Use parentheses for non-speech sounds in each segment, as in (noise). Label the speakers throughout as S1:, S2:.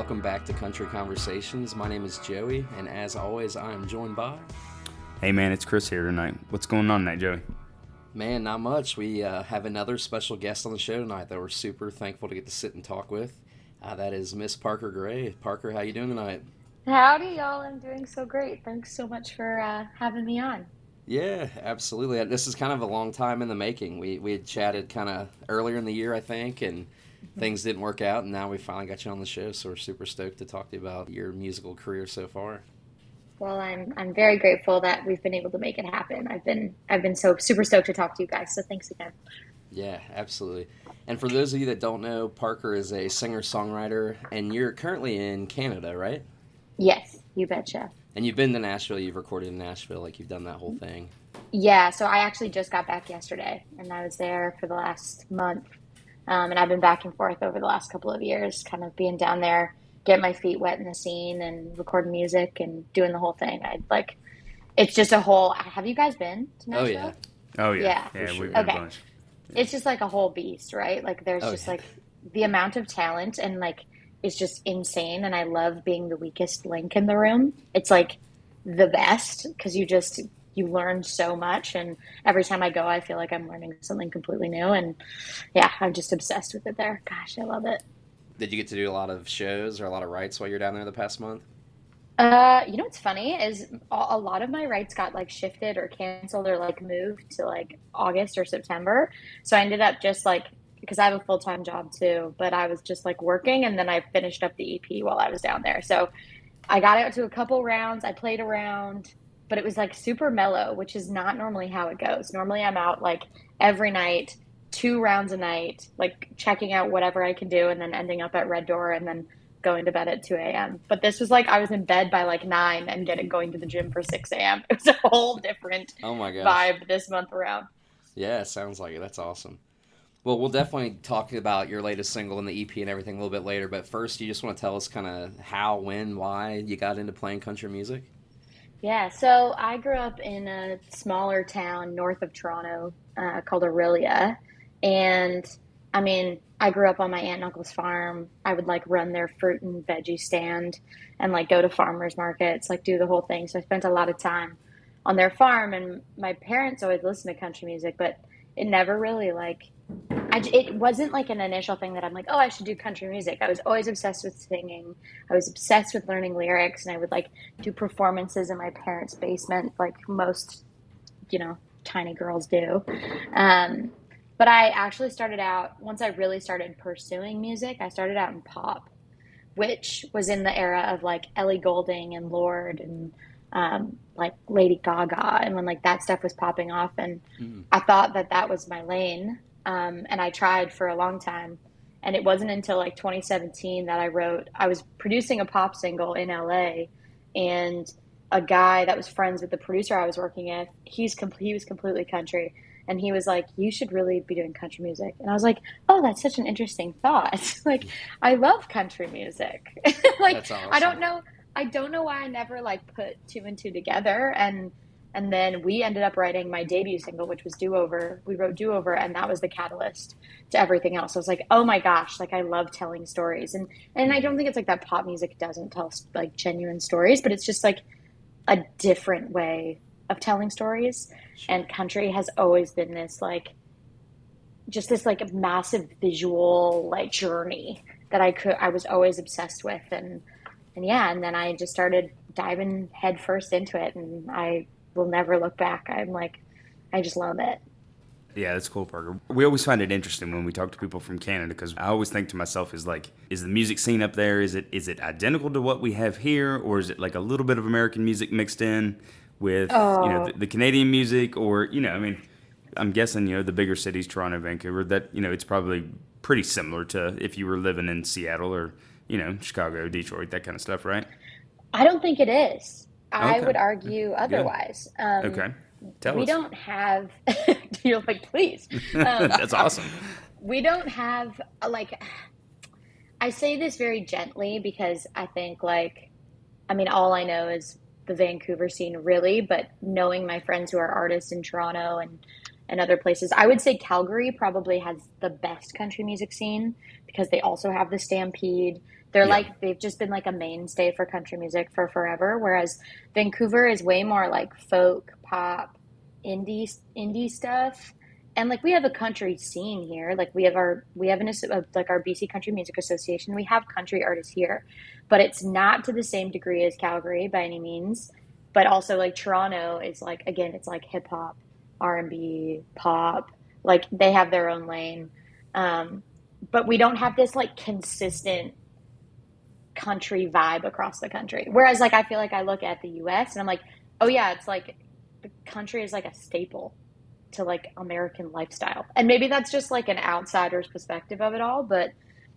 S1: welcome back to Country Conversations. My name is Joey, and as always, I am joined by.
S2: Hey man, it's Chris here tonight. What's going on tonight, Joey?
S1: Man, not much. We uh, have another special guest on the show tonight that we're super thankful to get to sit and talk with. Uh, that is Miss Parker Gray. Parker, how you doing tonight?
S3: Howdy, y'all. I'm doing so great. Thanks so much for uh, having me on.
S1: Yeah, absolutely. This is kind of a long time in the making. We we had chatted kind of earlier in the year, I think, and things didn't work out, and now we finally got you on the show. So we're super stoked to talk to you about your musical career so far.
S3: Well, I'm I'm very grateful that we've been able to make it happen. I've been I've been so super stoked to talk to you guys. So thanks again.
S1: Yeah, absolutely. And for those of you that don't know, Parker is a singer songwriter, and you're currently in Canada, right?
S3: Yes, you betcha.
S1: And you've been to Nashville. You've recorded in Nashville. Like you've done that whole thing.
S3: Yeah. So I actually just got back yesterday, and I was there for the last month. Um, and I've been back and forth over the last couple of years, kind of being down there, getting my feet wet in the scene and recording music and doing the whole thing. I'd like, it's just a whole. Have you guys been to
S1: Oh yeah.
S2: Oh yeah,
S3: Yeah,
S2: yeah,
S1: for
S2: we've
S1: sure.
S2: been a
S3: Okay.
S2: bunch.
S3: It's just like a whole beast, right? Like there's
S1: Oh,
S3: just
S1: yeah.
S3: like the amount of talent and like it's just insane. And I love being the weakest link in the room. It's like the best because you just you learn so much and every time i go i feel like i'm learning something completely new and yeah i'm just obsessed with it there. Gosh i love it.
S1: Did you get to do a lot of shows or a lot of writes while you're down there the past month?
S3: uh you know what's funny is a lot of my writes got like shifted or canceled or like moved to like august or september. So i ended up just like because i have a full-time job too but i was just like working and then i finished up the ep while i was down there. So i got out to a couple rounds i played around but it was like super mellow which is not normally how it goes normally i'm out like every night two rounds a night like checking out whatever i can do and then ending up at red door and then going to bed at 2 a.m. But this was like I was in bed by like 9 and getting going to the gym for 6 a.m. (laughs) It was a whole different
S1: Oh my gosh.
S3: vibe this month around.
S1: Yeah, sounds like it. That's awesome. Well, we'll definitely talk about your latest single and the EP and everything a little bit later. But first, you just want to tell us kind of how, when, why you got into playing country music?
S3: Yeah, so I grew up in a smaller town north of Toronto uh, called Orillia. And I mean, I grew up on my aunt and uncle's farm. I would like run their fruit and veggie stand and like go to farmers markets, like do the whole thing. So I spent a lot of time on their farm. And my parents always listened to country music, but it never really like, I, it wasn't like an initial thing that I'm like, oh, I should do country music. I was always obsessed with singing. I was obsessed with learning lyrics, and I would like do performances in my parents' basement, like most, you know, tiny girls do. Um, but I actually started out once I really started pursuing music. I started out in pop, which was in the era of like Ellie Goulding and Lorde and um, like Lady Gaga, and when like that stuff was popping off, and
S1: Mhm.
S3: I thought that that was my lane, um, and I tried for a long time. And it wasn't until like 2017 that I wrote. I was producing a pop single in LA, and a guy that was friends with the producer I was working with, he's com- he was completely country, and he was like, "You should really be doing country music." And I was like, "Oh, that's such an interesting thought. (laughs) like, I love country music. (laughs) like,
S1: awesome.
S3: I don't know, I don't know why I never like put two and two together." And and then we ended up writing my debut single, which was "Do Over." We wrote "Do Over," and that was the catalyst to everything else. I was like, "Oh my gosh!" Like, I love telling stories, and and I don't think it's like that. Pop music doesn't tell like genuine stories, but it's just like a different way of telling stories and country has always been this like just this like a massive visual like journey that I could I was always obsessed with and and yeah and then I just started diving headfirst into it and I will never look back I'm like I just love it
S2: Yeah, that's cool, Parker. We always find it interesting when we talk to people from Canada because I always think to myself, is like, is the music scene up there? Is it is it identical to what we have here, or is it like a little bit of American music mixed in with you know
S3: Oh.
S2: the, the Canadian music, or you know, I mean, I'm guessing you know the bigger cities, Toronto, Vancouver, that you know it's probably pretty similar to if you were living in Seattle or you know Chicago, Detroit, that kind of stuff, right?
S3: I don't think it is I
S2: Okay.
S3: would argue otherwise um,
S2: Okay, tell
S3: we
S2: us.
S3: don't have (laughs) you're like please (laughs) um,
S2: that's awesome. (laughs)
S3: we don't have like I say this very gently because I think like I mean all I know is the Vancouver scene really, but knowing my friends who are artists in Toronto and and other places, I would say Calgary probably has the best country music scene because they also have the Stampede. They're
S2: Yeah.
S3: like they've just been like a mainstay for country music for forever. Whereas Vancouver is way more like folk, pop, indie indie stuff. And like we have a country scene here. Like we have our we have an uh, like our BC Country Music Association. We have country artists here, but it's not to the same degree as Calgary by any means. But also like Toronto is like again, it's like hip hop, R and B, pop. Like they have their own lane. Um, but we don't have this like consistent country vibe across the country. Whereas like I feel like I look at the US and I'm like, oh yeah, it's like the country is like a staple to like American lifestyle. And maybe that's just like an outsider's perspective of it all, but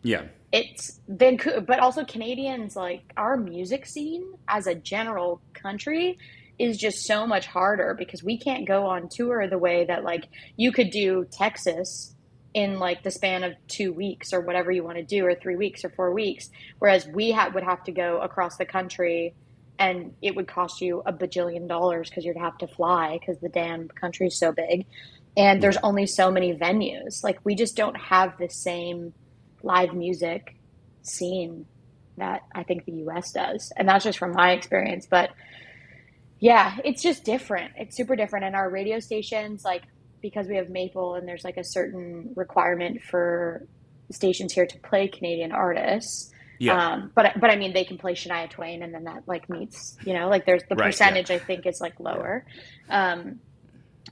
S2: Yeah.
S3: it's Vancouver, but also Canadians like our music scene as a general country is just so much harder because we can't go on tour the way that like you could do Texas in like the span of two weeks or whatever you want to do or three weeks or four weeks whereas we ha- would have to go across the country and it would cost you a bajillion dollars because you'd have to fly because the damn country's so big and there's only so many venues like we just don't have the same live music scene that I think the US does. And that's just from my experience. But yeah, it's just different. It's super different. And our radio stations, like, because we have MAPL and there's like a certain requirement for stations here to play Canadian artists.
S2: Yeah.
S3: Um, but but I mean, they can play Shania Twain, and then that like meets, you know, like there's the
S2: Right, yeah.
S3: percentage I think is like lower. Um,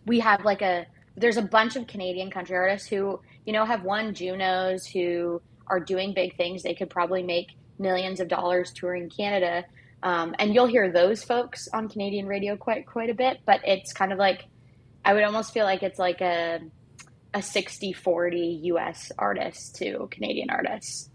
S3: we have like a there's a bunch of Canadian country artists who you know have won Junos who are doing big things. They could probably make millions of dollars touring Canada, um, and you'll hear those folks on Canadian radio quite quite a bit. But it's kind of like I would almost feel like it's like a a 60-40 US artists to Canadian artists.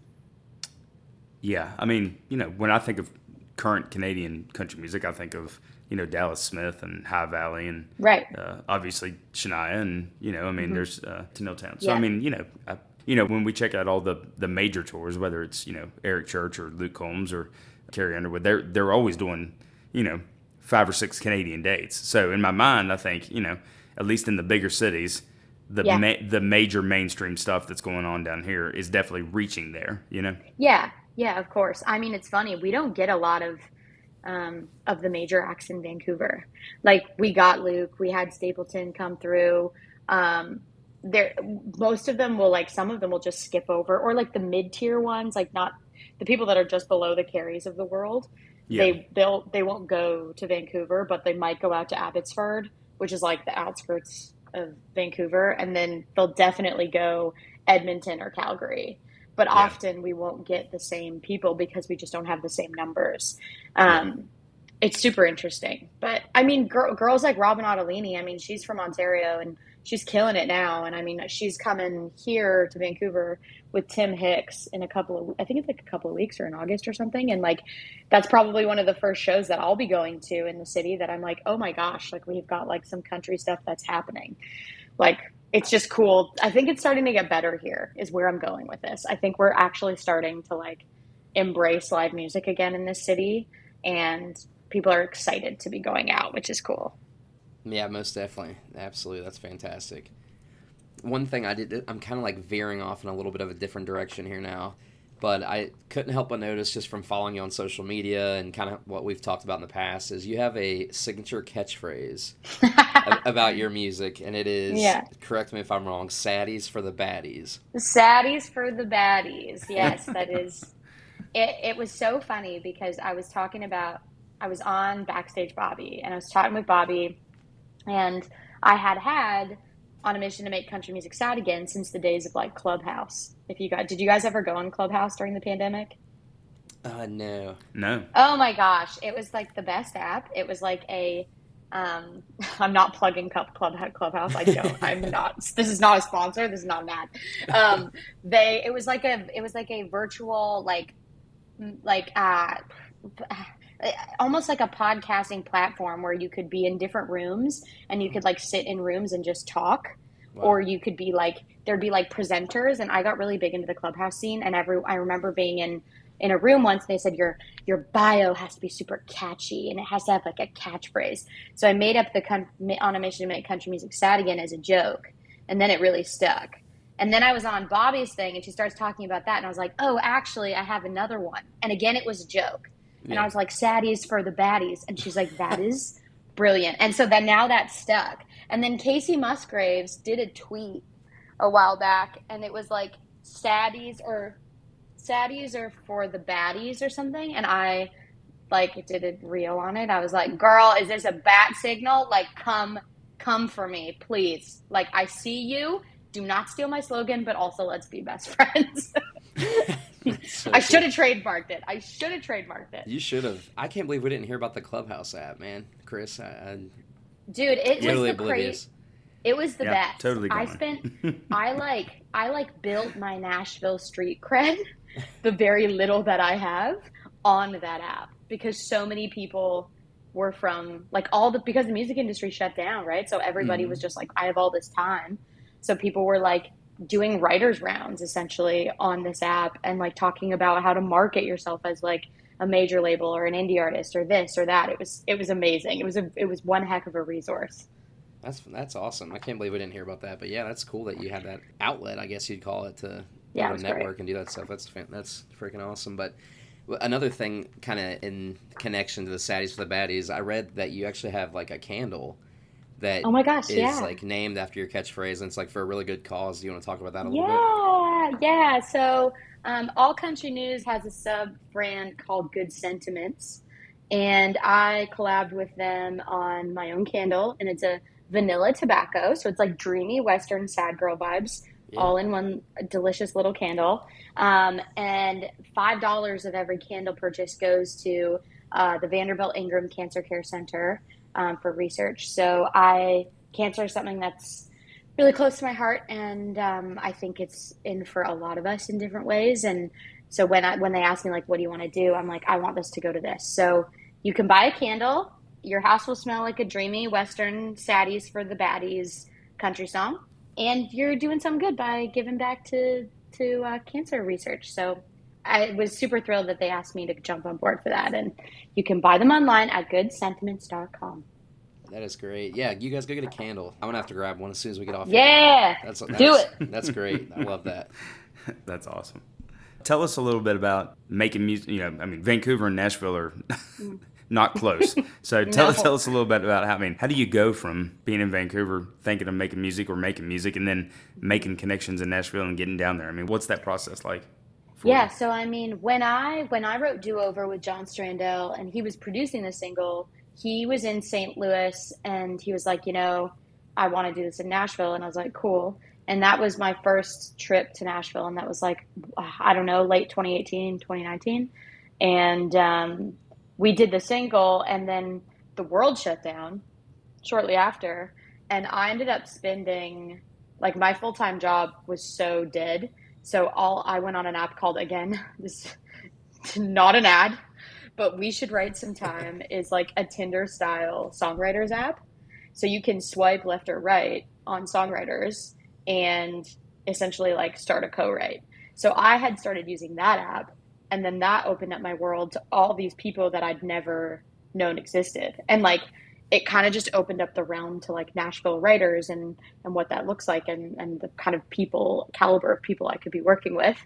S2: Yeah, I mean, you know, when I think of current Canadian country music, I think of you know Dallas Smith and High Valley and
S3: Right.
S2: uh, obviously Shania and you know, I mean, there's uh, Tenille Town. So
S3: Yeah.
S2: I mean, you know, I, you know, when we check out all the the major tours, whether it's you know Eric Church or Luke Combs or Carrie Underwood, they're they're always doing you know five or six Canadian dates. So in my mind, I think you know at least in the bigger cities. The,
S3: Yeah.
S2: ma- the major mainstream stuff that's going on down here is definitely reaching there, you know.
S3: Yeah, yeah, of course. I mean, it's funny. We don't get a lot of um, of the major acts in Vancouver. Like we got Luke, we had Stapleton come through. Um, there, most of them will like some of them will just skip over, or like the mid tier ones, like not the people that are just below the carries of the world.
S2: Yeah.
S3: They they'll they won't go to Vancouver, but they might go out to Abbotsford, which is like the outskirts of Vancouver, and then they'll definitely go Edmonton or Calgary. But often we won't get the same people because we just don't have the same numbers. Um, It's super interesting. But I mean, gir- girls like Robyn Ottolini, I mean, she's from Ontario and she's killing it now. And I mean, she's coming here to Vancouver with Tim Hicks in a couple of, I think it's like a couple of weeks or in August or something. And like, that's probably one of the first shows that I'll be going to in the city that I'm like, oh my gosh, like we've got like some country stuff that's happening. Like, it's just cool. I think it's starting to get better here, is where I'm going with this. I think we're actually starting to like embrace live music again in this city. And people are excited to be going out, which is cool.
S1: Yeah, most definitely. Absolutely. That's fantastic. One thing I did, I'm kind of like veering off in a little bit of a different direction here now, but I couldn't help but notice just from following you on social media and kind of what we've talked about in the past is you have a signature catchphrase (laughs) a- about your music, and it is,
S3: Yeah.
S1: correct me if I'm wrong, saddies for the baddies.
S3: Saddies for the baddies. (laughs) Yes, that is. It, it was so funny because I was talking about, I was on Backstage Bobby and I was chatting with Bobby, and I had had on a mission to make country music sad again since the days of like Clubhouse. If you guys, did you guys ever go on Clubhouse during the pandemic?
S1: Uh, no.
S2: No.
S3: Oh my gosh, it was like the best app. It was like a um (laughs) I'm not plugging Club Club Clubhouse. I don't. (laughs) I'm not. This is not a sponsor. This is not an ad. Um they it was like a it was like a virtual like like uh almost like a podcasting platform where you could be in different rooms and you mm. could like sit in rooms and just talk
S1: Wow.
S3: or you could be like there'd be like presenters and I got really big into the clubhouse scene and every I remember being in in a room once they said your your bio has to be super catchy and it has to have like a catchphrase. So I made up the con- on a mission to make country music sad again as a joke, and then it really stuck. And then I was on Bobby's thing and she starts talking about that. And I was like, oh, actually, I have another one. And again, it was a joke. And
S1: Yeah.
S3: I was like, saddies for the baddies. And she's like, that is brilliant. And so then now that's stuck. And then Kacey Musgraves did a tweet a while back and it was like, saddies or saddies are for the baddies or something. And I like did a reel on it. I was like, girl, is this a bat signal? Like, come, come for me, please. Like, I see you. Do not steal my slogan, but also let's be best (laughs) friends. (laughs)
S1: So (laughs)
S3: I should have trademarked it. I should have trademarked it.
S1: You should have. I can't believe we didn't hear about the Clubhouse app, man. Chris, I, I
S3: Dude, it
S1: totally
S3: was the
S1: oblivious.
S3: crazy. It was the
S2: Yeah,
S3: best.
S2: totally
S3: I spent (laughs) I like I like built my Nashville street cred, (laughs) the very little that I have on that app because so many people were from like all the because the music industry shut down, right? So everybody
S1: Mhm.
S3: was just like I have all this time. So people were like doing writers rounds essentially on this app and like talking about how to market yourself as like a major label or an indie artist or this or that. It was it was amazing. It was a it was one heck of a resource.
S1: That's that's awesome. I can't believe we didn't hear about that. But yeah, that's cool that you had that outlet. I guess you'd call it to
S3: Yeah, it
S1: to
S3: great.
S1: network and do that stuff. That's that's freaking awesome. But another thing, kind of in connection to the saddies for the baddies, I read that you actually have like a candle that
S3: Oh my gosh,
S1: is
S3: yeah.
S1: like named after your catchphrase and it's like for a really good cause. Do you want to talk about that a little bit?
S3: Yeah, yeah. So, um, All Country News has a sub brand called Good Sentiments, and I collabed with them on my own candle, and it's a vanilla tobacco, so it's like dreamy Western sad girl vibes,
S1: Yeah.
S3: all in one delicious little candle. Um, and five dollars of every candle purchase goes to uh, the Vanderbilt Ingram Cancer Care Center um, for research. So, I cancer is something that's really close to my heart, and um, I think it's in for a lot of us in different ways. And so when I when they ask me like, "What do you want to do?" I'm like, "I want this to go to this." So you can buy a candle. Your house will smell like a dreamy Western saddies for the baddies country song, and you're doing some good by giving back to to uh, cancer research. So I was super thrilled that they asked me to jump on board for that, and you can buy them online at goodsentiments.com.
S1: That is great. Yeah, you guys go get a candle. I'm gonna have to grab one as soon as we get off. here.
S3: Yeah,
S1: that's, that's
S3: do it. (laughs)
S1: That's great. I love that. (laughs)
S2: That's awesome. Tell us a little bit about making music. You know, I mean, Vancouver and Nashville are (laughs) not close. So tell,
S3: No.
S2: tell us a little bit about how. I mean, how do you go from being in Vancouver, thinking of making music or making music, and then making connections in Nashville and getting down there? I mean, what's that process like?
S3: Yeah,
S2: you?
S3: so I mean, when I when I wrote "Do Over" with John Strandell, and he was producing the single, he was in St. Louis, and he was like, you know, I want to do this in Nashville, and I was like, cool. And that was my first trip to Nashville, and that was like, I don't know, late 2018, 2019, and um, we did the single, and then the world shut down shortly after, and I ended up spending like my full time job was so dead. So all I went on an app called again, (laughs) this not an ad, but we should write some time is like a Tinder style songwriters app. So you can swipe left or right on songwriters and essentially like start a co-write. So I had started using that app and then that opened up my world to all these people that I'd never known existed. And like it kind of just opened up the realm to like Nashville writers and and what that looks like and and the kind of people caliber of people I could be working with.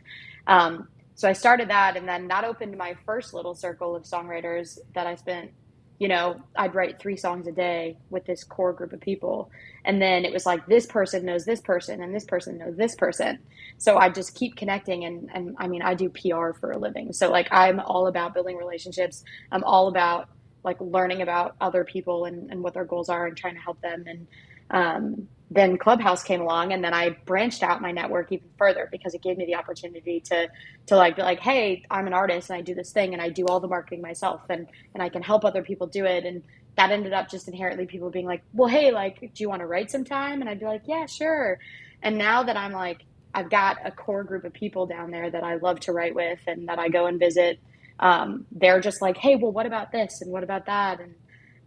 S3: Um, so I started that, and then that opened my first little circle of songwriters that I spent. You know, I'd write three songs a day with this core group of people, and then it was like this person knows this person, and this person knows this person. So I just keep connecting, and and I mean, I do PR for a living, so like I'm all about building relationships. I'm all about like learning about other people and, and what their goals are and trying to help them. And um, then clubhouse came along and then i branched out my network even further because it gave me the opportunity to to like be like hey i'm an artist and i do this thing and i do all the marketing myself and and i can help other people do it. And that ended up just inherently people being like well hey like do you want to write sometime? And i'd be like yeah sure. And now that i'm like i've got a core group of people down there that i love to write with and that i go and visit um, they're just like hey well what about this and what about that and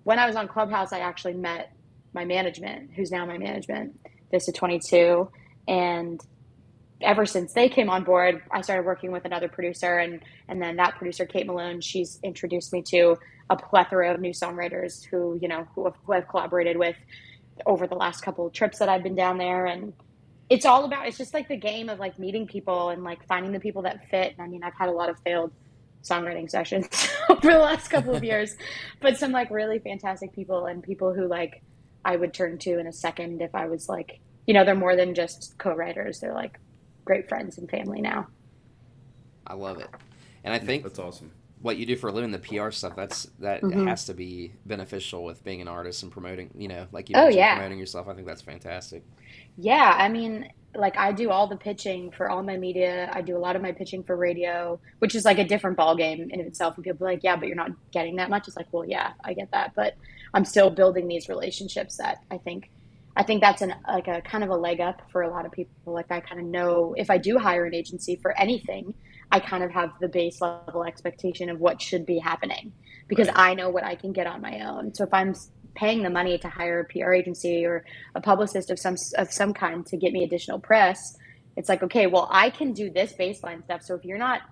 S3: when i was on clubhouse i actually met my management, who's now my management, Vista 22. And ever since they came on board, I started working with another producer. And, and then that producer, Kate Malone, she's introduced me to a plethora of new songwriters who, you know, who have, who I've collaborated with over the last couple of trips that I've been down there. And it's all about it's just like the game of like meeting people and like finding the people that fit. And I mean, I've had a lot of failed songwriting sessions (laughs) over the last couple of years, (laughs) but some like really fantastic people and people who like I would turn to in a second if I was like, you know, they're more than just co-writers. They're like great friends and family now.
S1: I love it. And I think
S2: That's awesome.
S1: what you do for a living, the PR stuff, that's that
S3: Mhm.
S1: has to be beneficial with being an artist and promoting, you know, like you
S3: Oh, yeah.
S1: promoting yourself. I think that's fantastic.
S3: Yeah, I mean, like I do all the pitching for all my media. I do a lot of my pitching for radio, which is like a different ball game in itself. And people are like, yeah, but you're not getting that much. It's like, well, yeah, I get that, but I'm still building these relationships that I think, I think that's an like a kind of a leg up for a lot of people. Like I kind of know if I do hire an agency for anything, I kind of have the base level expectation of what should be happening because
S2: Right.
S3: I know what I can get on my own. So if I'm paying the money to hire a PR agency or a publicist of some of some kind to get me additional press, it's like okay, well I can do this baseline stuff. So if you're not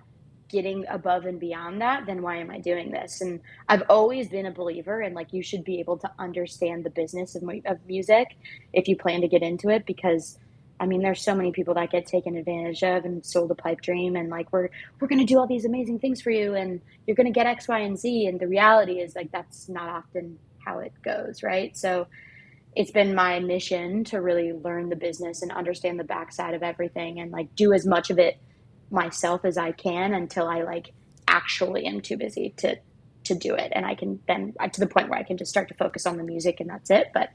S3: getting above and beyond that, then why am I doing this? And I've always been a believer in like you should be able to understand the business of, of music if you plan to get into it because I mean there's so many people that get taken advantage of and sold a pipe dream and like we're we're to do all these amazing things for you and you're to get X Y and Z and the reality is like that's not often how it goes, right? So it's been my mission to really learn the business and understand the backside of everything and like do as much of it myself as I can until I like actually am too busy to to do it and I can then to the point where I can just start to focus on the music and that's it but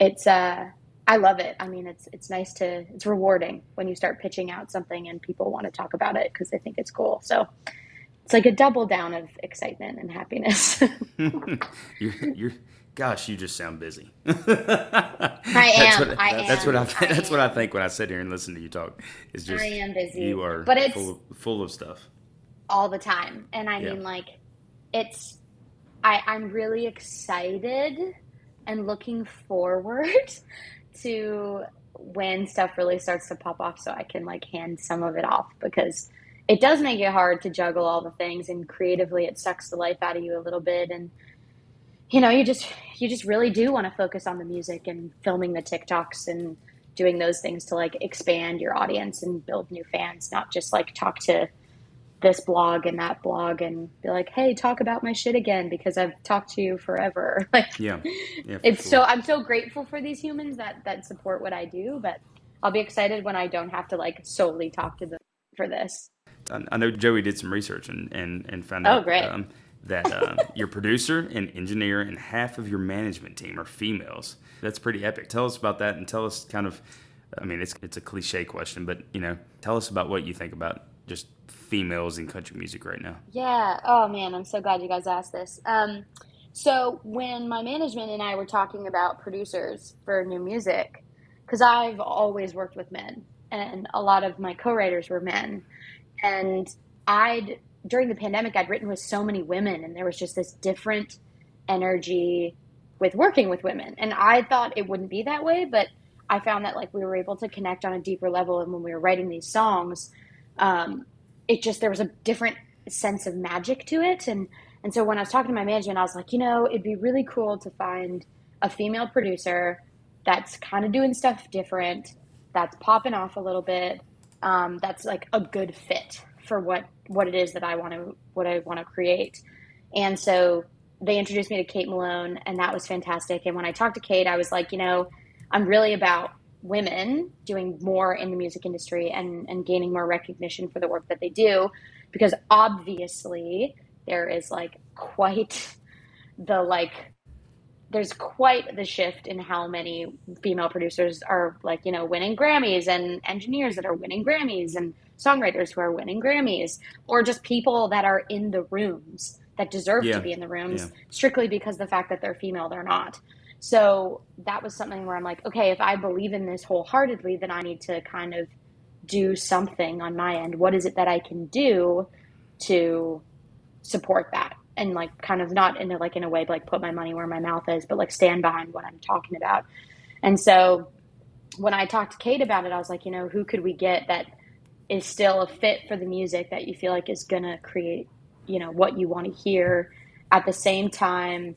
S3: it's uh I love it. I mean it's it's nice to it's rewarding when you start pitching out something and people want to talk about it because they think it's cool. So it's like a double down of excitement and happiness. (laughs) (laughs)
S2: you're, you're, gosh, you just sound busy. (laughs) I
S3: am,
S2: What,
S3: I
S2: that's what I. that's what I think when I sit here and listen to you talk. Is just
S3: I am busy.
S2: you are
S3: But it's
S2: full of, full of stuff.
S3: all the time. And I
S2: Yeah.
S3: mean like it's I, I'm really excited and looking forward to when stuff really starts to pop off so I can like hand some of it off because it does make it hard to juggle all the things and creatively it sucks the life out of you a little bit and you know you just you just really do want to focus on the music and filming the TikToks and doing those things to like expand your audience and build new fans not just like talk to this blog and that blog and be like hey talk about my shit again because I've talked to you forever (laughs) like
S2: Yeah, yeah.
S3: it's
S2: sure.
S3: so I'm so grateful for these humans that that support what I do, but I'll be excited when I don't have to like solely talk to them for this.
S2: I I know Joey did some research and and, and found
S3: Oh,
S2: out
S3: great.
S2: Um, that (laughs) um, your producer and engineer and half of your management team are females. That's pretty epic. Tell us about that and tell us kind of. I mean, it's it's a cliche question, but you know, tell us about what you think about just females in country music right now.
S3: Yeah. Oh man, I'm so glad you guys asked this. Um, so when my management and I were talking about producers for new music, because I've always worked with men, and a lot of my co-writers were men, and I'd during the pandemic I'd written with so many women, and there was just this different energy with working with women, and I thought it wouldn't be that way, but I found that like we were able to connect on a deeper level, and when we were writing these songs. Um, it just there was a different sense of magic to it and and so when I was talking to my management I was like you know it'd be really cool to find a female producer that's kind of doing stuff different that's popping off a little bit um, that's like a good fit for what what it is that I want to what I want to create. And so they introduced me to Kate Malone and that was fantastic. And when I talked to Kate I was like you know I'm really about women doing more in the music industry and, and gaining more recognition for the work that they do because obviously there is like quite (laughs) the like there's quite the shift in how many female producers are like you know winning grammys and engineers that are winning grammys and songwriters who are winning grammys or just people that are in the rooms that deserve
S2: Yeah.
S3: to be in the rooms
S2: Yeah.
S3: strictly because the fact that they're female they're not so that was something where I'm like, okay, if I believe in this wholeheartedly, then I need to kind of do something on my end. What is it that I can do to support that? And like kind of not in a like in a way like put my money where my mouth is, but like stand behind what I'm talking about. And so when I talked to Kate about it, I was like, you know, who could we get that is still a fit for the music that you feel like is gonna create, you know, what you want to hear at the same time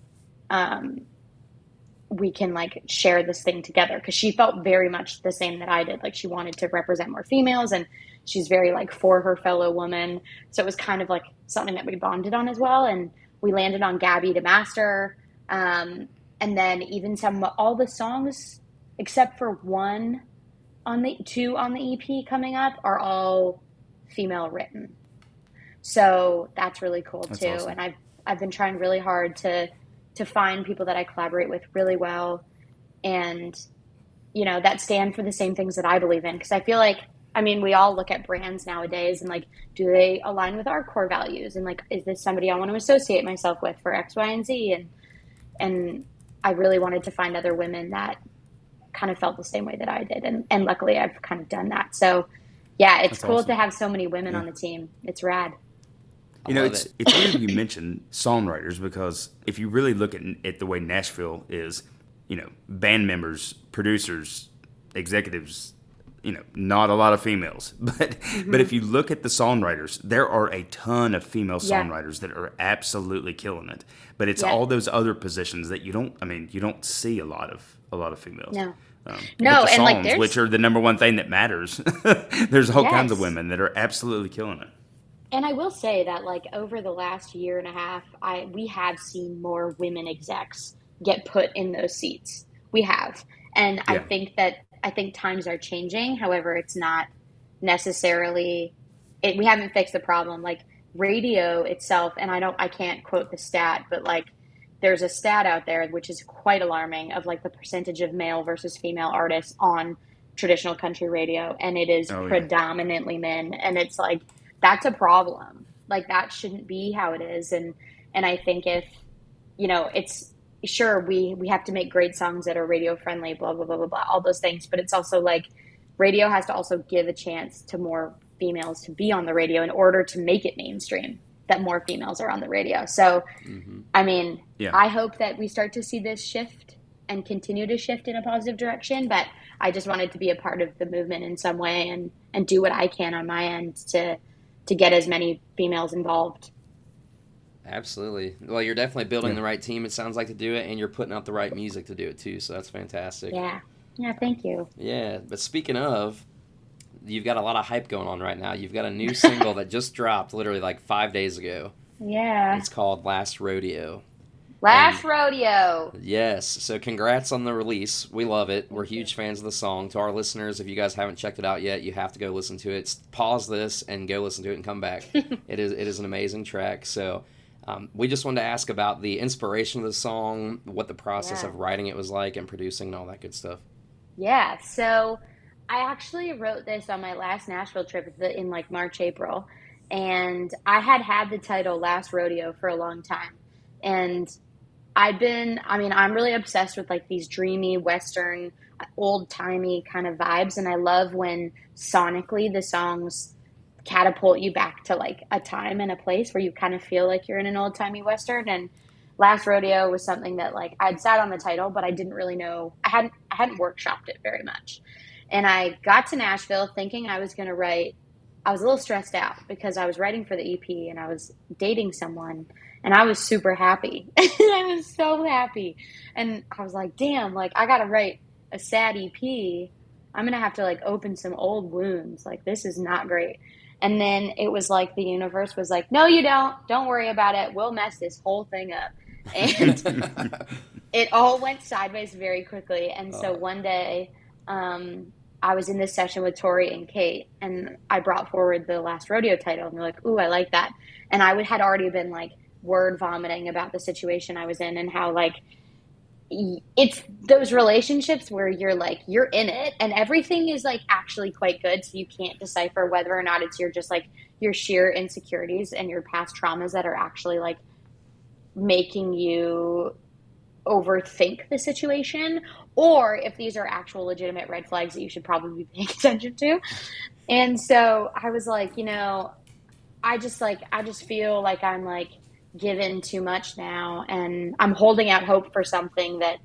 S3: um, we can like share this thing together because she felt very much the same that I did. Like she wanted to represent more females and she's very like for her fellow woman. So it was kind of like something that we bonded on as well. And we landed on Gabby to master. Um, and then even some all the songs except for one on the two on the EP coming up are all female written. So that's really cool that's too. Awesome. And I've I've been trying really hard to to find people that I collaborate with really well and you know that stand for the same things that I believe in because I feel like I mean we all look at brands nowadays and like do they align with our core values and like is this somebody I want to associate myself with for X Y and Z and and I really wanted to find other women that kind of felt the same way that I did and and luckily I've kind of done that so yeah it's That's cool awesome. to have so many women yeah. on the team it's rad
S2: you know, it's it. it's weird you mentioned songwriters because if you really look at at the way Nashville is, you know, band members, producers, executives, you know, not a lot of females. (laughs) But mm-hmm. but if you look at the songwriters, there are a ton of female songwriters that are absolutely killing it. But it's yeah. all those other positions that you don't. I mean, you don't see a lot of a lot of females.
S3: No. Um, no,
S2: and
S3: songs, like there's...
S2: which are the number one thing that matters. (laughs) there's all yes. kinds of women that are absolutely killing it.
S3: And I will say that like over the last year and a half, I we have seen more women execs get put in those seats. We have. And yeah. I think that I think times are changing. However, it's not necessarily it, we haven't fixed the problem. Like radio itself, and I don't I can't quote the stat, but like there's a stat out there which is quite alarming of like the percentage of male versus female artists on traditional country radio and it is oh, predominantly yeah. men and it's like that's a problem. Like that shouldn't be how it is. And and I think if you know, it's sure we we have to make great songs that are radio friendly, blah blah blah blah blah, all those things. But it's also like radio has to also give a chance to more females to be on the radio in order to make it mainstream that more females are on the radio. So, mm-hmm. I mean, yeah. I hope that we start to see this shift and continue to shift in a positive direction. But I just wanted to be a part of the movement in some way and and do what I can on my end to to get as many females involved.
S1: Absolutely. Well, you're definitely building yeah. the right team. It sounds like to do it, and you're putting out the right music to do it too. So that's fantastic.
S3: Yeah. Yeah. Thank you.
S1: Yeah, but speaking of, you've got a lot of hype going on right now. You've got a new single that just dropped literally like five days ago.
S3: Yeah.
S1: It's called Last Rodeo.
S3: Last and, Rodeo.
S1: Yes. So congrats on the release. We love it. We're huge fans of the song. To our listeners, if you guys haven't checked it out yet, you have to go listen to it. Pause this and go listen to it and come back. (laughs) it is it is an amazing track. So um, we just wanted to ask about the inspiration of the song, what the process yeah. of writing it was like, and producing and all that good stuff.
S3: Yeah. So I actually wrote this on my last Nashville trip in like March, April, and I had had the title Last Rodeo for a long time. And I've been, I mean, I'm really obsessed with like these dreamy Western, old timey kind of vibes. And I love when sonically the songs catapult you back to like a time and a place where you kind of feel like you're in an old timey Western. And Last Rodeo was something that like I'd sat on the title, but I didn't really know, I hadn't, I hadn't workshopped it very much. And I got to Nashville thinking I was going to write, I was a little stressed out because I was writing for the EP and I was dating someone and I was super happy. (laughs) I was so happy. And I was like, damn, like I gotta write a sad EP. I'm gonna have to like open some old wounds. Like this is not great. And then it was like the universe was like, no, you don't. Don't worry about it. We'll mess this whole thing up. And (laughs) it all went sideways very quickly. And so oh. one day, um, I was in this session with Tori and Kate, and I brought forward the last rodeo title, and they're like, "Ooh, I like that." And I would, had already been like word vomiting about the situation I was in and how like it's those relationships where you're like you're in it and everything is like actually quite good so you can't decipher whether or not it's your just like your sheer insecurities and your past traumas that are actually like making you overthink the situation or if these are actual legitimate red flags that you should probably be paying (laughs) attention to. And so i was like you know i just like i just feel like i'm like given too much now and I'm holding out hope for something that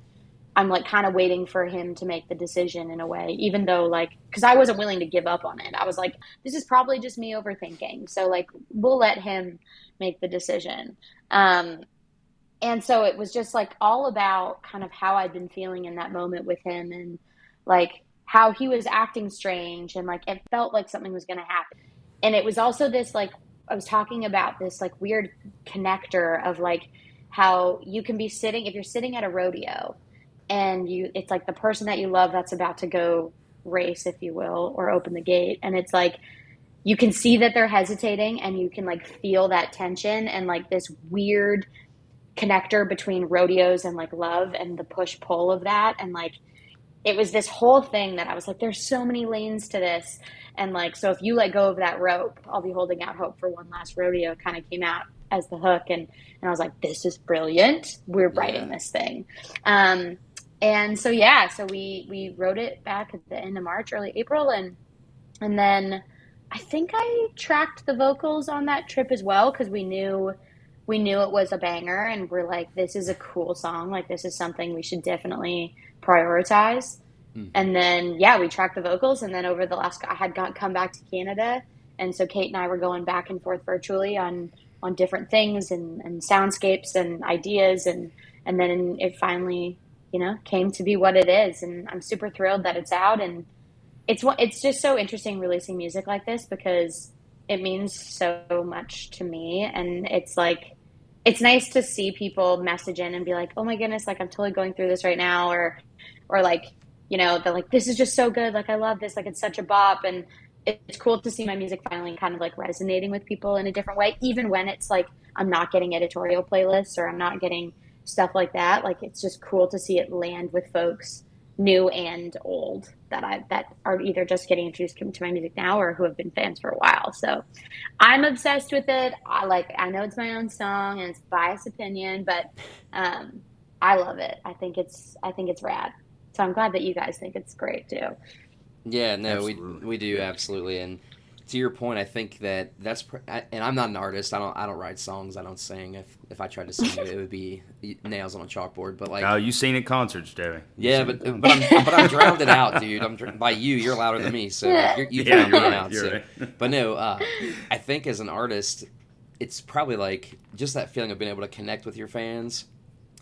S3: I'm like kind of waiting for him to make the decision in a way, even though like, cause I wasn't willing to give up on it. I was like, this is probably just me overthinking. So like, we'll let him make the decision. Um, and so it was just like all about kind of how I'd been feeling in that moment with him and like how he was acting strange and like it felt like something was going to happen. And it was also this like I was talking about this like weird connector of like how you can be sitting if you're sitting at a rodeo and you it's like the person that you love that's about to go race if you will or open the gate and it's like you can see that they're hesitating and you can like feel that tension and like this weird connector between rodeos and like love and the push pull of that and like it was this whole thing that I was like there's so many lanes to this. And like so if you let go of that rope I'll be holding out hope for one last rodeo kind of came out as the hook. And and I was like this is brilliant. We're writing yeah. this thing. Um and so yeah so we we wrote it back at the end of March early April. And and then I think I tracked the vocals on that trip as well because we knew we knew it was a banger. And we're like this is a cool song. Like this is something we should definitely prioritize mm. and then yeah we tracked the vocals and then over the last i had got come back to canada and so kate and i were going back and forth virtually on on different things and, and soundscapes and ideas and and then it finally you know came to be what it is and i'm super thrilled that it's out and it's what it's just so interesting releasing music like this because it means so much to me and it's like it's nice to see people message in and be like oh my goodness like i'm totally going through this right now or or like you know they're like this is just so good like i love this like it's such a bop and it's cool to see my music finally kind of like resonating with people in a different way even when it's like i'm not getting editorial playlists or i'm not getting stuff like that like it's just cool to see it land with folks new and old that I that are either just getting introduced to my music now or who have been fans for a while. So I'm obsessed with it. I like I know it's my own song and it's biased opinion, but um, I love it. I think it's I think it's rad. So I'm glad that you guys think it's great too.
S1: Yeah, no, absolutely. we we do absolutely and to your point, I think that that's and I'm not an artist. I don't I don't write songs. I don't sing. If if I tried to sing it, it would be nails on a chalkboard. But like,
S2: oh, you sing at concerts, Joey.
S1: Yeah, but but I'm but I'm drowned it out, dude. I'm by you. You're louder than me, so like, you drown yeah, me out. So. Right. But no, uh, I think as an artist, it's probably like just that feeling of being able to connect with your fans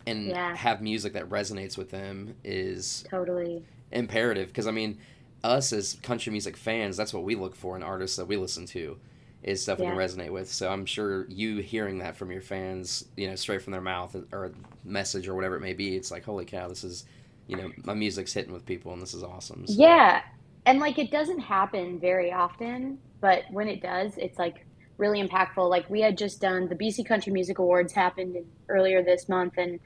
S1: and yeah. have music that resonates with them is
S3: totally
S1: imperative. Because I mean us as country music fans, that's what we look for in artists that we listen to, is stuff yeah. we can resonate with. So I'm sure you hearing that from your fans, you know, straight from their mouth or message or whatever it may be, it's like, holy cow, this is, you know, my music's hitting with people and this is awesome.
S3: So. Yeah. And like it doesn't happen very often, but when it does, it's like really impactful. Like we had just done the BC Country Music Awards happened earlier this month and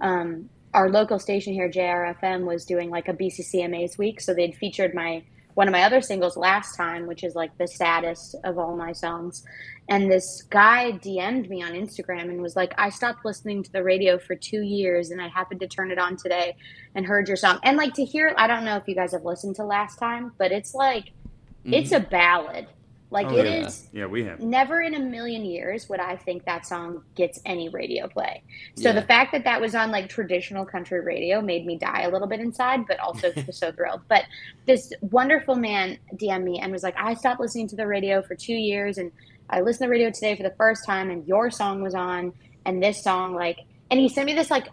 S3: um, our local station here, JRFM, was doing like a BCCMAs week. So they'd featured my one of my other singles last time, which is like the saddest of all my songs. And this guy DM'd me on Instagram and was like, I stopped listening to the radio for two years and I happened to turn it on today and heard your song. And like to hear, I don't know if you guys have listened to last time, but it's like, mm-hmm. it's a ballad. Like oh, it
S2: yeah.
S3: is.
S2: yeah. we have.
S3: Never in a million years would I think that song gets any radio play. So yeah. the fact that that was on like traditional country radio made me die a little bit inside, but also was (laughs) so thrilled. But this wonderful man DM'd me and was like, I stopped listening to the radio for two years, and I listened to the radio today for the first time, and your song was on, and this song like, and he sent me this like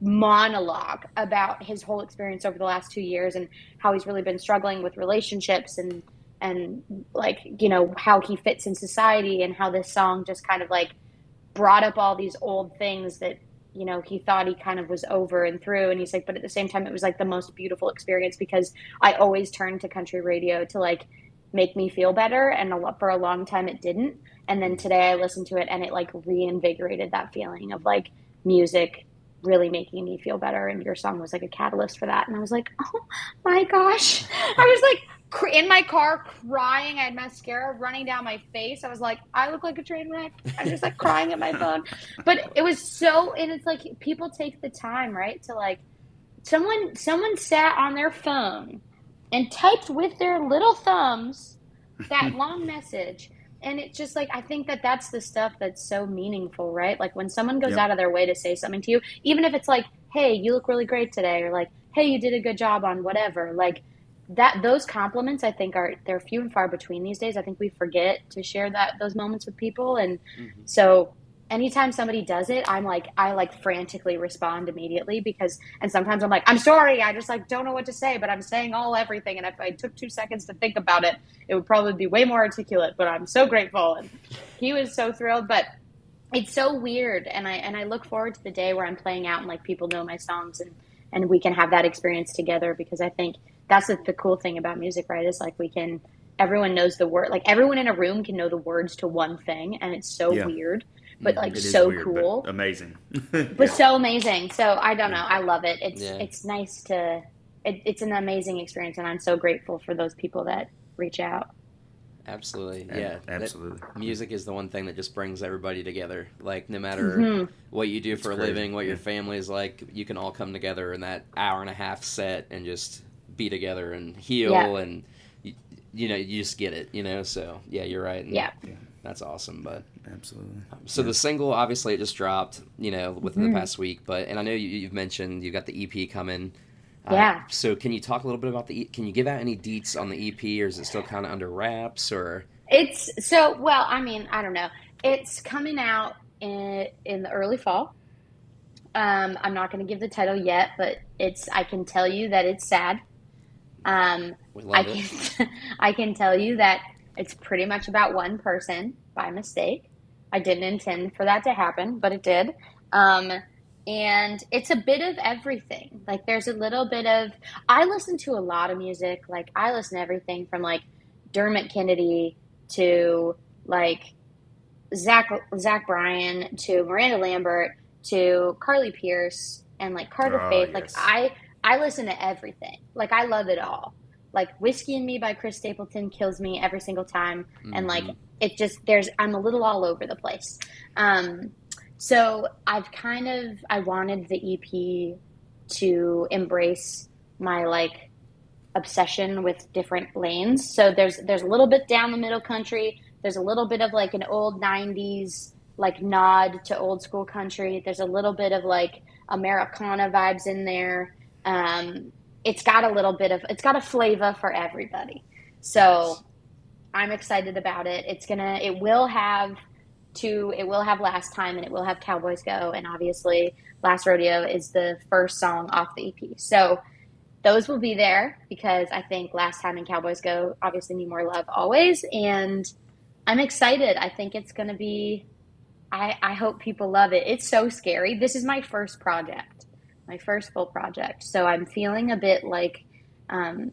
S3: monologue about his whole experience over the last two years and how he's really been struggling with relationships and and like you know how he fits in society and how this song just kind of like brought up all these old things that you know he thought he kind of was over and through. And he's like but at the same time it was like the most beautiful experience because i always turned to country radio to like make me feel better. And a lot, for a long time it didn't. And then today i listened to it and it like reinvigorated that feeling of like music really making me feel better. And your song was like a catalyst for that. And i was like oh my gosh. I was like in my car crying. I had mascara running down my face. I was like, I look like a train wreck. I'm just like crying at my (laughs) phone. But it was so, and it's like people take the time, right, to like someone someone sat on their phone and typed with their little thumbs that (laughs) long message. And it's just like I think that that's the stuff that's so meaningful, right? Like when someone goes yep. out of their way to say something to you, even if it's like, "Hey, you look really great today," or like, "Hey, you did a good job on whatever," like that those compliments I think are they're few and far between these days. I think we forget to share that those moments with people, and mm-hmm. so anytime somebody does it, I'm like I like frantically respond immediately because and sometimes I'm like, I'm sorry, I just like don't know what to say, but I'm saying all everything and if I took two seconds to think about it, it would probably be way more articulate, but I'm so grateful and he was so thrilled. But it's so weird and I and I look forward to the day where I'm playing out and like people know my songs and and we can have that experience together because I think that's the, the cool thing about music, right? Is like we can everyone knows the word like everyone in a room can know the words to one thing and it's so
S2: Yeah.
S3: weird but like
S2: It is
S3: so
S2: weird, but
S3: cool
S2: amazing. (laughs)
S3: but so amazing so i don't know i love it it's
S1: Yeah.
S3: it's nice to it, it's an amazing experience and i'm so grateful for those people that reach out
S1: Absolutely,
S2: Yeah,
S1: yeah. That-
S2: absolutely.
S1: music is the one thing that just brings everybody together. Like no matter
S3: Mhm.
S1: what you do for a
S2: crazy,
S1: living, what your family is like, you can all come together in that hour and a half set and just be together and heal
S3: Yeah.
S1: and you, you know you just get it. You know, so yeah, you're right. and
S3: Yeah.
S1: that's awesome. But
S2: Absolutely.
S1: so the single obviously it just dropped. You know, within
S3: Mhm.
S1: the past week. But and I know you, you've mentioned you've got the EP coming. Uh,
S3: Yeah.
S1: so can you talk a little bit about the? E- Can you give out any deets on the EP, or is it still kind of under wraps? Or
S3: it's so well i mean i don't know it's coming out in in the early fall um i'm not going to give the title yet but it's i can tell you that it's sad um I can (laughs) I can tell you that it's pretty much about one person by mistake. I didn't intend for that to happen, but it did. Um, and it's a bit of everything. Like there's a little bit of I listen to a lot of music. Like I listen to everything from like Dermot Kennedy to like Zach Zach Bryan to Miranda Lambert to Carly Pearce and like Carter
S2: Oh,
S3: Faith. Like. I I listen to everything. Like I love it all. Like Whiskey and Me by Chris Stapleton kills me every single time and like
S1: Mhm.
S3: it just there's I'm a little all over the place. Um so I've kind of I wanted the EP to embrace my like obsession with different lanes. So there's there's a little bit down the middle country. There's a little bit of like an old '90s like nod to old school country. There's a little bit of like Americana vibes in there. Um, it's got a little bit of it's got a flavor for everybody. So I'm excited about it. It's gonna it will have two it will have last time and it will have Cowboys Go and obviously Last Rodeo is the first song off the EP. So those will be there because I think last time and Cowboys Go obviously need more love always and I'm excited. I think it's gonna be I, I hope people love it. It's so scary. This is my first project, my first full project. So I'm feeling a bit like um,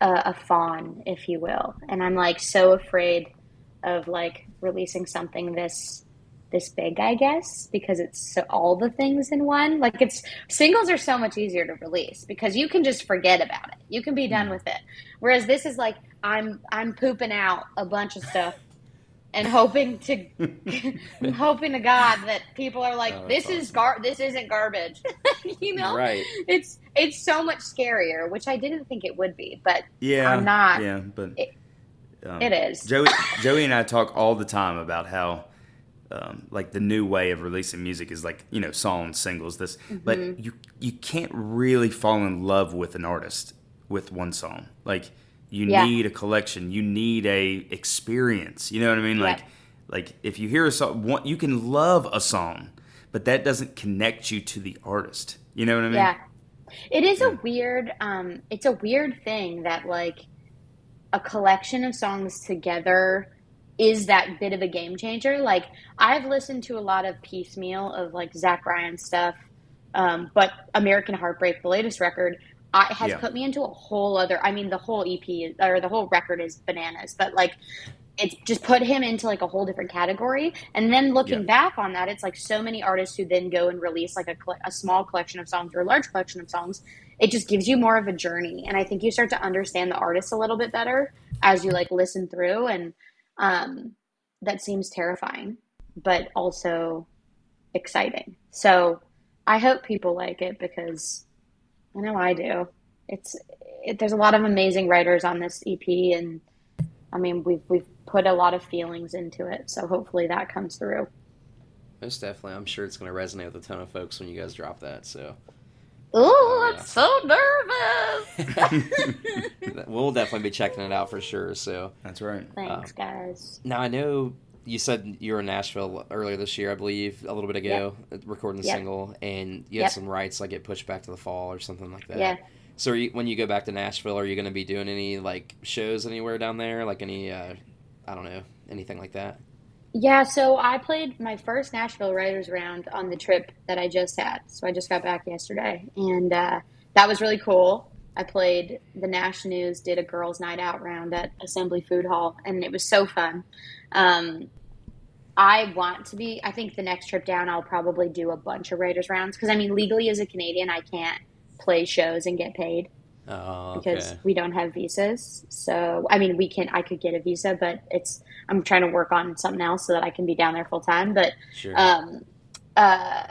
S3: a, a fawn, if you will. And I'm like so afraid of like releasing something this this big, I guess, because it's so, all the things in one. Like it's singles are so much easier to release because you can just forget about it. You can be done with it. Whereas this is like I'm I'm pooping out a bunch of stuff and hoping to (laughs) (laughs) hoping to God that people are like,
S1: Oh,
S3: this
S1: that's
S3: is gar this isn't garbage. (laughs) you know?
S1: Right.
S3: It's it's so much scarier, which I didn't think it would be, but
S2: Yeah,
S3: I'm not.
S2: Yeah, but
S3: It-
S2: um,
S3: it is.
S2: Joey, Joey and I talk all the time about how, um, like the new way of releasing music is like you know songs, singles, this. But
S3: Mm-hmm.
S2: you you can't really fall in love with an artist with one song. Like you
S3: Yeah.
S2: need a collection. You need a experience. You know what I mean?
S3: Yeah.
S2: Like like if you hear a song, one, you can love a song, but that doesn't connect you to the artist. You know what I mean?
S3: Yeah. It is a weird um it's a weird thing that like a collection of songs together is that bit of a game changer. Like I've listened to a lot of piecemeal of like Zach Bryan stuff, um, but American Heartbreak, the latest record, I, has
S2: Yeah.
S3: put me into a whole other. I mean, the whole EP or the whole record is bananas, but like it's just put him into like a whole different category. And then looking
S2: Yeah.
S3: back on that, it's like so many artists who then go and release like a, a small collection of songs or a large collection of songs. It just gives you more of a journey, and I think you start to understand the artist a little bit better as you like listen through, and um, that seems terrifying, but also exciting. So I hope people like it because I know I do. It's it, there's a lot of amazing writers on this EP, and I mean we've we've put a lot of feelings into it, so hopefully that comes through.
S1: Most definitely. I'm sure it's going to resonate with a ton of folks when you guys drop that. So
S3: Oh,
S1: yeah.
S3: I'm so nervous. (laughs) (laughs)
S1: we'll definitely be checking it out for sure. So
S2: That's right.
S3: Thanks, um, guys.
S1: now I know you said you were in Nashville earlier this year, I believe, a little bit ago, recording the
S3: Yep.
S1: single, and you had
S3: Yep.
S1: some writes like get pushed back to the fall or something like that.
S3: Yeah.
S1: So are you, when you go back to Nashville, are you going to be doing any like shows anywhere down there, like any, uh, I don't know, anything like that?
S3: Yeah, so I played my first Nashville Writers Round on the trip that I just had. So I just got back yesterday, and uh, that was really cool. I played the Nash News, did a girls' night out round at Assembly Food Hall, and it was so fun. Um, I want to be. I think the next trip down, I'll probably do a bunch of Writers Rounds because I mean, legally as a Canadian, I can't play shows and get paid
S1: Oh,
S3: because we don't have visas. So I mean, we can. I could get a visa, but it's. I'm trying to work on something else so that I can be down there full time. But
S1: Sure.
S3: um, uh,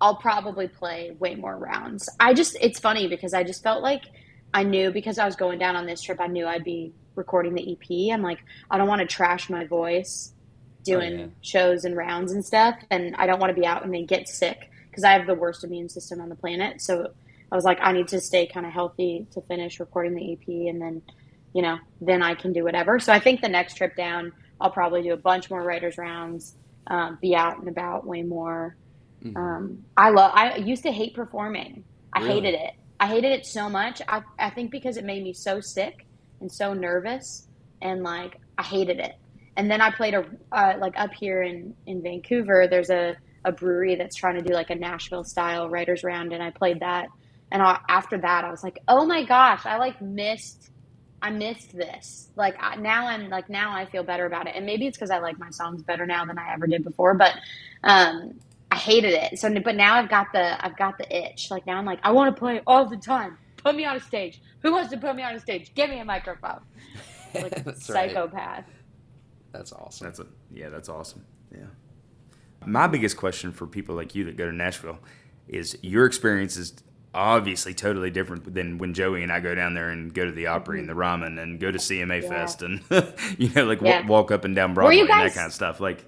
S3: I'll probably play way more rounds. I just. It's funny because I just felt like I knew because I was going down on this trip. I knew I'd be recording the EP. I'm like, I don't want to trash my voice doing
S1: yeah.
S3: shows and rounds and stuff, and I don't want to be out and then get sick because I have the worst immune system on the planet. So I was like, I need to stay kind of healthy to finish recording the EP, and then, you know, then I can do whatever. So I think the next trip down, I'll probably do a bunch more writers rounds, um, be out and about way more.
S1: Mhm.
S3: Um, I love. I used to hate performing. I
S1: Really?
S3: hated it. I hated it so much. I I think because it made me so sick and so nervous, and like I hated it. And then I played a uh, like up here in in Vancouver. There's a a brewery that's trying to do like a Nashville style writers round, and I played that. And I, after that, I was like, oh my gosh, I like missed. I missed this. Like I, now, I'm like now I feel better about it, and maybe it's because I like my songs better now than I ever did before. But um, I hated it. So, but now I've got the I've got the itch. Like now I'm like, I want to play all the time. Put me on a stage. Who wants to put me on a stage? Give me a microphone. (laughs) Like a
S1: That's right.
S3: psychopath.
S1: That's awesome.
S2: That's a yeah, that's awesome. Yeah. My biggest question for people like you that go to Nashville is your experience is obviously totally different than when Joey and I go down there and go to the Opry and the mm-hmm. Ryman and go to CMA
S3: Yeah.
S2: Fest and (laughs) you know like wa-
S3: Yeah.
S2: walk up and down
S3: Were
S2: Broadway
S3: you
S2: and
S3: guys-
S2: that kind of stuff. Like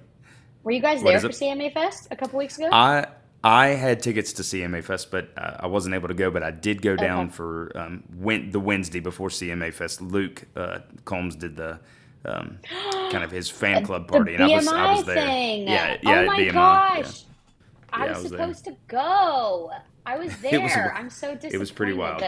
S3: Were you guys there for
S2: it?
S3: CMA Fest a couple weeks ago?
S2: I I had tickets to CMA Fest, but uh, I wasn't able to go. But I did go down
S3: Okay.
S2: for um, went the Wednesday before CMA Fest. Luke uh, Combs did the um, (gasps) kind of his fan club party, and I was I was there.
S3: thing.
S2: Yeah, yeah,
S3: oh my
S2: BMI,
S3: gosh.
S2: yeah.
S3: I
S2: Yeah,
S3: was,
S2: I was there.
S3: supposed to go. I was (laughs) there.
S2: Was-
S3: I'm so disappointed.
S2: It was pretty wild.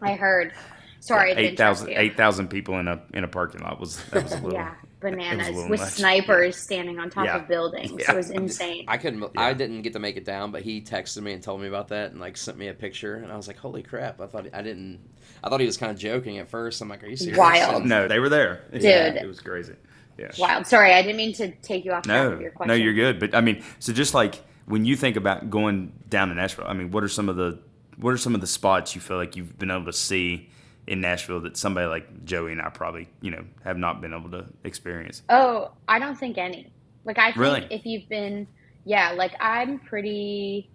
S3: I heard. Sorry, (laughs) I didn't
S2: eight thousand
S3: interrupt you.
S2: eight thousand people in a in a parking lot was that was a (laughs) little.
S3: Yeah, bananas with
S2: much.
S3: snipers standing on top
S2: Yeah.
S3: of buildings.
S2: Yeah.
S3: It was (laughs) insane.
S1: I couldn't. I didn't get to make it down, but he texted me and told me about that, and like sent me a picture, and I was like, "Holy crap!" I thought I didn't. I thought he was kind of joking at first. I'm like, "Are you serious?"
S3: Wild.
S2: No, they were there.
S3: Dude.
S2: Yeah, it was crazy. Yeah.
S3: Wild. Sorry, I didn't mean to take you off
S2: No,
S3: of your question.
S2: no, you're good. But I mean, so just like when you think about going down to Nashville, I mean, what are some of the what are some of the spots you feel like you've been able to see in Nashville that somebody like Joey and I probably you know have not been able to experience?
S3: Oh, I don't think any. Like I think
S2: Really?
S3: if you've been, yeah, like I'm pretty.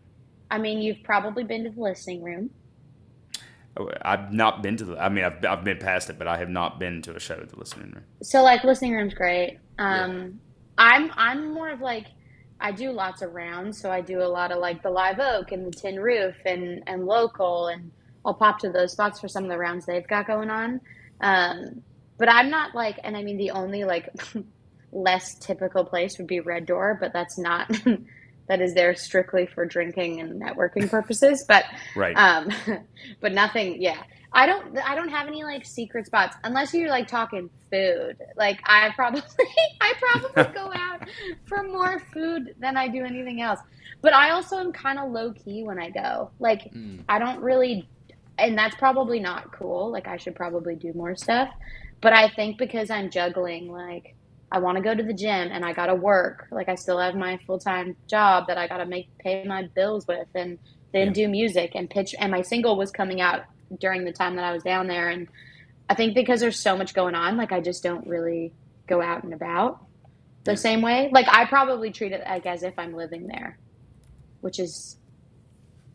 S3: I mean, you've probably been to the listening room.
S2: Oh, I've not been to the. I mean, I've I've been past it, but I have not been to a show at the listening room.
S3: So like listening room's great. Um, I'm I'm more of like I do lots of rounds, so I do a lot of like the Live Oak and the Tin Roof and and local, and I'll pop to those spots for some of the rounds they've got going on. Um, but I'm not like, and I mean the only like (laughs) less typical place would be Red Door, but that's not. (laughs) that is there strictly for drinking and networking purposes, but
S2: Right.
S3: um, (laughs) but nothing. Yeah, I don't. I don't have any like secret spots unless you're like talking food. Like I probably, I probably go out for more food than I do anything else. But I also am kind of low key when I go. Like
S1: Mm.
S3: I don't really, and that's probably not cool. Like I should probably do more stuff. But I think because I'm juggling, like I want to go to the gym and I got to work. Like I still have my full time job that I got to make pay my bills with, and then
S2: Yeah.
S3: do music and pitch. And my single was coming out during the time that I was down there, and I think because there's so much going on, like I just don't really go out and about the same way. Like I probably treat it like as if I'm living there, which is,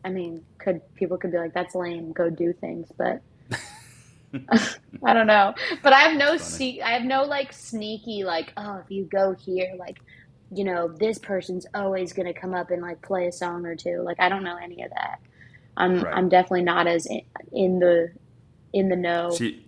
S3: I mean, could people could be like that's lame, go do things, but (laughs) (laughs) I don't know. But I have no see, I have no like sneaky like oh if you go here like you know this person's always gonna come up and like play a song or two. Like I don't know any of that. I'm
S2: Right.
S3: I'm definitely not as in, in the in the know.
S2: So you,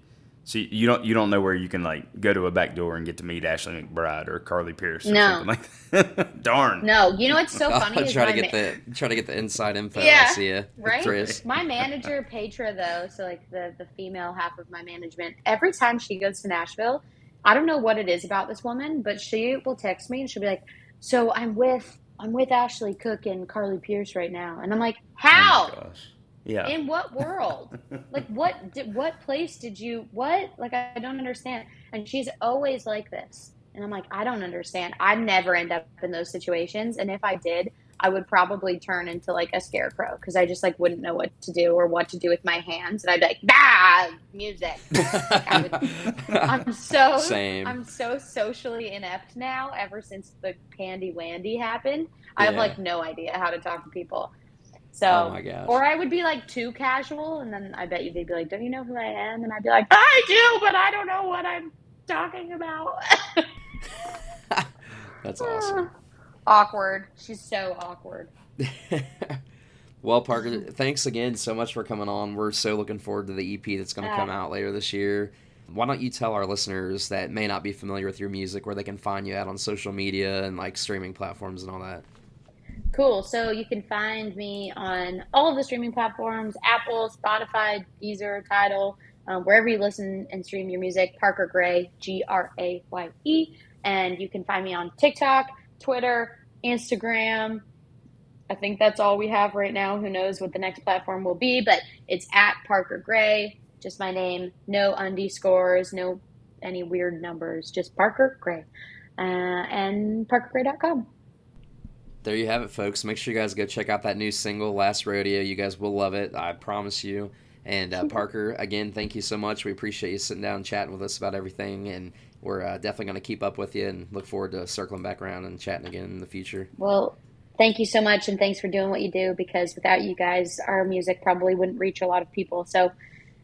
S2: So you don't you don't know where you can like go to a back door and get to meet Ashley McBryde or Carly Pearce or
S3: No.
S2: something like that. (laughs) Darn.
S3: No, you know what's so (laughs) funny is
S1: try to get
S3: ma-
S1: the try to get the inside info.
S3: Yeah,
S1: I see ya.
S3: right?
S1: Tris.
S3: My manager, Petra, though, so like the the female half of my management, every time she goes to Nashville, I don't know what it is about this woman, but she will text me and she'll be like, "So I'm with I'm with Ashley Cooke and Carly Pearce right now," and I'm like,
S2: Oh
S3: "How?
S2: my gosh. Yeah.
S3: In what world? (laughs) like what? Did, what place did you? What? Like I don't understand." And she's always like this, and I'm like, "I don't understand. I never end up in those situations, and if I did." I would probably turn into like a scarecrow because I just like wouldn't know what to do or what to do with my hands, and I'd be like, "Bah, music." (laughs) I would- I'm so
S1: Same.
S3: I'm so socially inept now. Ever since the Candy Wandy happened, I have like no idea how to talk to people. So,
S1: Oh my gosh.
S3: or I would be like too casual, and then I bet you they'd be like, "Don't you know who I am?" And I'd be like, "I do, but I don't know what I'm talking about." (laughs)
S1: That's awesome. (sighs)
S3: awkward. She's so awkward. (laughs)
S1: well, Parker, thanks again so much for coming on. We're so looking forward to the EP that's going to come
S3: Uh,
S1: out later this year. Why don't you tell our listeners that may not be familiar with your music where they can find you at on social media and like streaming platforms and all that?
S3: Cool. So you can find me on all of the streaming platforms Apple, Spotify, Deezer, Tidal, um, wherever you listen and stream your music. Parker Graye, G R A Y E. And you can find me on TikTok, Twitter, Instagram. I think that's all we have right now. Who knows what the next platform will be, but it's at Parker Graye, just my name. No underscores, no any weird numbers, just Parker Graye. Uh, and parkergraye.com.
S1: There you have it, folks. Make sure you guys go check out that new single, Last Rodeo. You guys will love it. I promise you. And uh, (laughs) Parker, again, thank you so much. We appreciate you sitting down and chatting with us about everything. And we're uh, definitely going to keep up with you and look forward to circling back around and chatting again in the future.
S3: Well, thank you so much, and thanks for doing what you do because without you guys, our music probably wouldn't reach a lot of people. So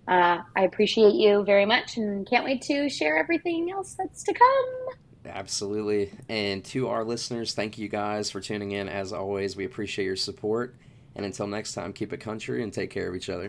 S3: uh, I appreciate you very much and can't wait to share everything else that's to come.
S1: Absolutely. And to our listeners, thank you guys for tuning in. As always, we appreciate your support. And until next time, keep it country and take care of each other.